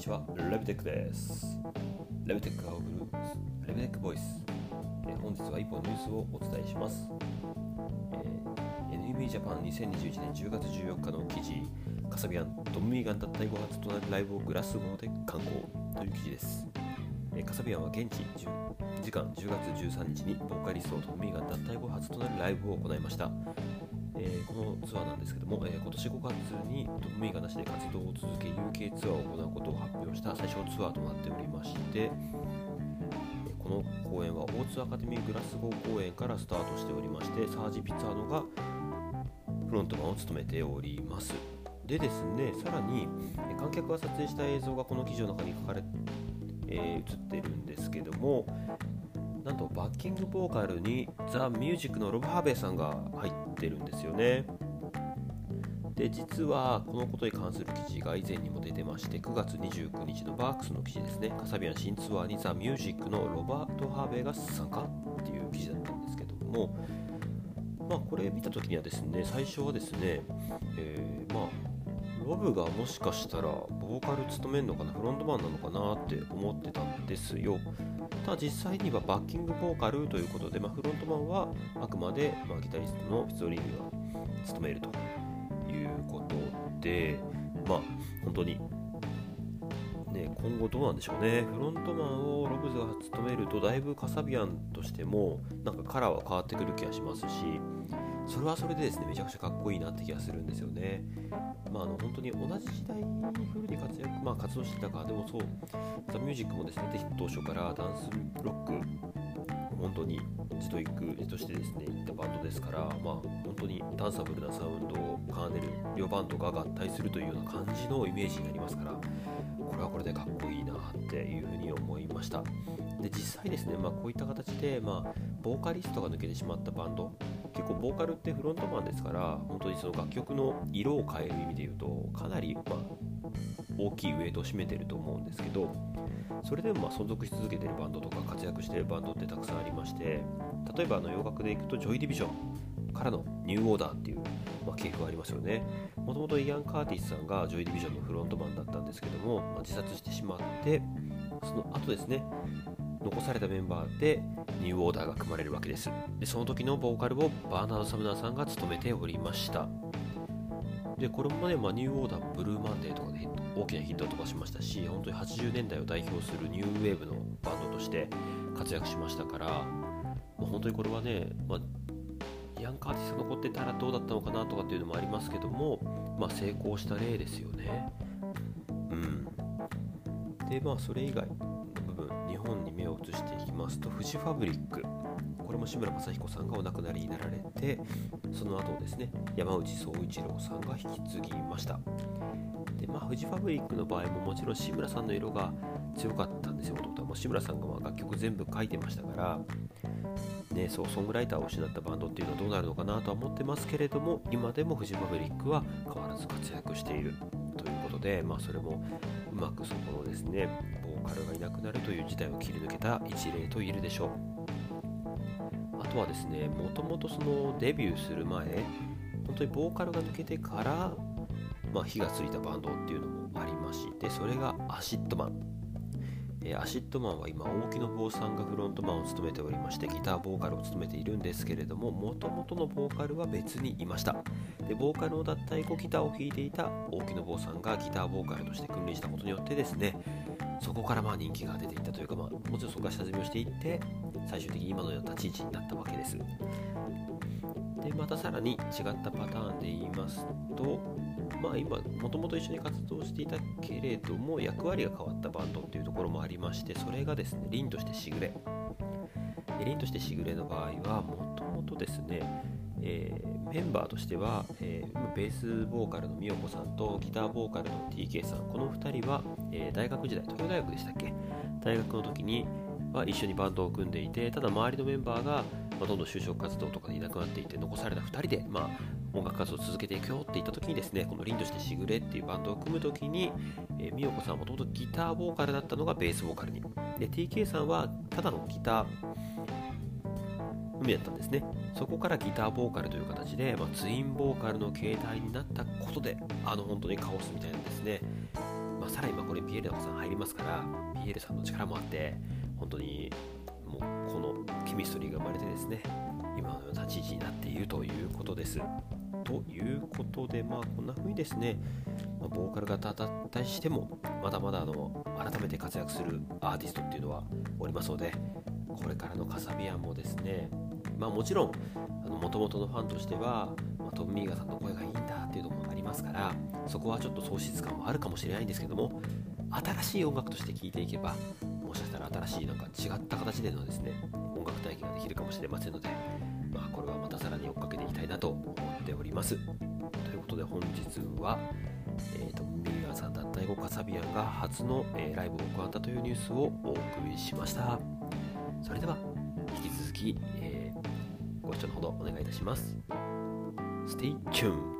ちは、レブテックです。レブテックが送るレブテックボイス。え本日は一本ニュースをお伝えします。えー NME ジャパン2021年10月14日の記事、カサビアン、ドンミーガン脱退後初となるライブをグラスゴーで観光という記事です。えーカサビアンは現地10時間10月13日にボーカリストドンミーガン脱退後初となるライブを行いました。えーこのツアーなんですけども、えー今年5月にドンミーがなしで活動を続け UK ツアーを行うことを発表した最初のツアーとなっておりまして、この公演はオーツアカデミーグラスゴー公演からスタートしておりましてサージ・ピッツァーノがフロントマンを務めております。でですねさらに観客が撮影した映像がこの記事の中に書かれ、えー映ってるんですけどもなんとバッキングボーカルにザ・ミュージックのロブ・ハーベイさんが入ってるんですよね。で実はこのことに関する記事が以前にも出てまして9月29日のバークスの記事ですねカサビアン新ツアーにザ・ミュージックのロバート・ハーベイが参加っていう記事だったんですけどもまあこれ見た時にはですね最初はですね、えーまあロブがもしかしたらボーカル務めるのかなフロントマンなのかなって思ってたんですよ。ただ実際にはバッキングボーカルということで、まあ、フロントマンはあくまで、ま、ギタリストのフィツオリーニが務めるということで、まあ、本当に、ね、今後どうなんでしょうね、フロントマンをロブズが務めると、だいぶカサビアンとしても、なんかカラーは変わってくる気がしますし、それはそれでですね、めちゃくちゃかっこいいなって気がするんですよね。まあ、あの本当に同じ時代にフルに活躍、まあ、活動してたか、でもそう、ザ・ミュージックもですね、当初からダンスロック、本当にストイックとしてですね、いったバンドですから、まあ、本当にダンサブルなサウンドをカーネル、両バンドが合体するというような感じのイメージになりますから、これはこれでかっこいいなっていうふうに思いました。で実際ですね、まあ、こういった形で、まあ、ボーカリストが抜けてしまったバンド結構ボーカルってフロントマンですから本当にその楽曲の色を変える意味で言うとかなり、ま、大きいウエイトを占めてると思うんですけどそれでもまあ存続し続けてるバンドとか活躍してるバンドってたくさんありまして例えばあの洋楽でいくとジョイ・ディビジョンからのニューオーダーっていう、まあ、系譜がありますよね。もともとイアン・カーティスさんがジョイ・ディビジョンのフロントマンだったんですけども、まあ、自殺してしまってその後ですね残されたメンバーでニューオーダーが組まれるわけです。でその時のボーカルをバーナード・サムナーさんが務めておりました。でこれもね、まあ、ニューオーダーブルーマンデーとかで大きなヒットを飛ばしましたし本当に80年代を代表するニューウェーブのバンドとして活躍しましたから、まあ、本当にこれはね、まあ、ヤンカーティスが残ってたらどうだったのかなとかっていうのもありますけども、まあ、成功した例ですよね。うん。でまあそれ以外目を移していきますとフジファブリック。これも志村正彦さんがお亡くなりになられてその後ですね山内総一郎さんが引き継ぎました。でまあフジファブリックの場合ももちろん志村さんの色が強かったんですよ。もともともう志村さんがまあ楽曲全部書いてましたからね、そうソングライターを失ったバンドっていうのはどうなるのかなとは思ってますけれども今でもフジファブリックは変わらず活躍しているということで、まあ、それもうまくそこのですね。ボーカルがいなくなるという事態を切り抜けた一例と言えるでしょう。あとはですねもともとそのデビューする前本当にボーカルが抜けてから、まあ、火がついたバンドっていうのもありましてそれがアシッドマン。えアシッドマンは今大木の坊さんがフロントマンを務めておりましてギターボーカルを務めているんですけれどももともとのボーカルは別にいました。でボーカルの脱退後ギターを弾いていた大木の坊さんがギターボーカルとして君臨したことによってですねそこからまあ人気が出ていったというか、まあ、もちろんそこから下積みをしていって最終的に今のような立ち位置になったわけです。でまたさらに違ったパターンで言いますとまあ今もともと一緒に活動していたけれども役割が変わったバンドっていうところもありましてそれがですね凛としてしぐれ。凛としてしぐれの場合はもともとですね、えーメンバーとしては、えーベースボーカルのみよこさんとギターボーカルの TK さんこの2人は、えー大学時代東京大学でしたっけ？大学の時には一緒にバンドを組んでいてただ周りのメンバーが、まあ、どんどん就職活動とかでいなくなっていて残された2人で、まあ、音楽活動を続けていくよって言った時にですねこの凛としてしぐれっていうバンドを組む時に、えー、みよこさんはもともとギターボーカルだったのがベースボーカルに。で TK さんはただのギター海だったんですね。そこからギターボーカルという形で、まあ、ツインボーカルの形態になったことであの本当にカオスみたいなですね、まあ、さらにまこれピエールさん入りますからピエールさんの力もあって本当にもうこのケミストリーが生まれてですね今のような立ち位置になっているということです。ということで、まあ、こんな風にですね、まあ、ボーカルがたったりしても、まだまだあの改めて活躍するアーティストっていうのはおりますので、これからのカサビアンもですね、まあ、もちろん、もともとのファンとしては、まあ、トム・ミーガさんの声がいいんだっていうのもありますから、そこはちょっと喪失感もあるかもしれないんですけども、新しい音楽として聴いていけば、新しいなんか違った形でのですね、音楽体験ができるかもしれませんので、まあ、これはまたさらに追っかけていきたいなと思っております。ということで本日は、えーと、ミーガーさん脱退後カサビアンが初の、えー、ライブを行ったというニュースをお送りしました。それでは引き続き、えー、ご視聴のほどお願いいたします。Stay tuned!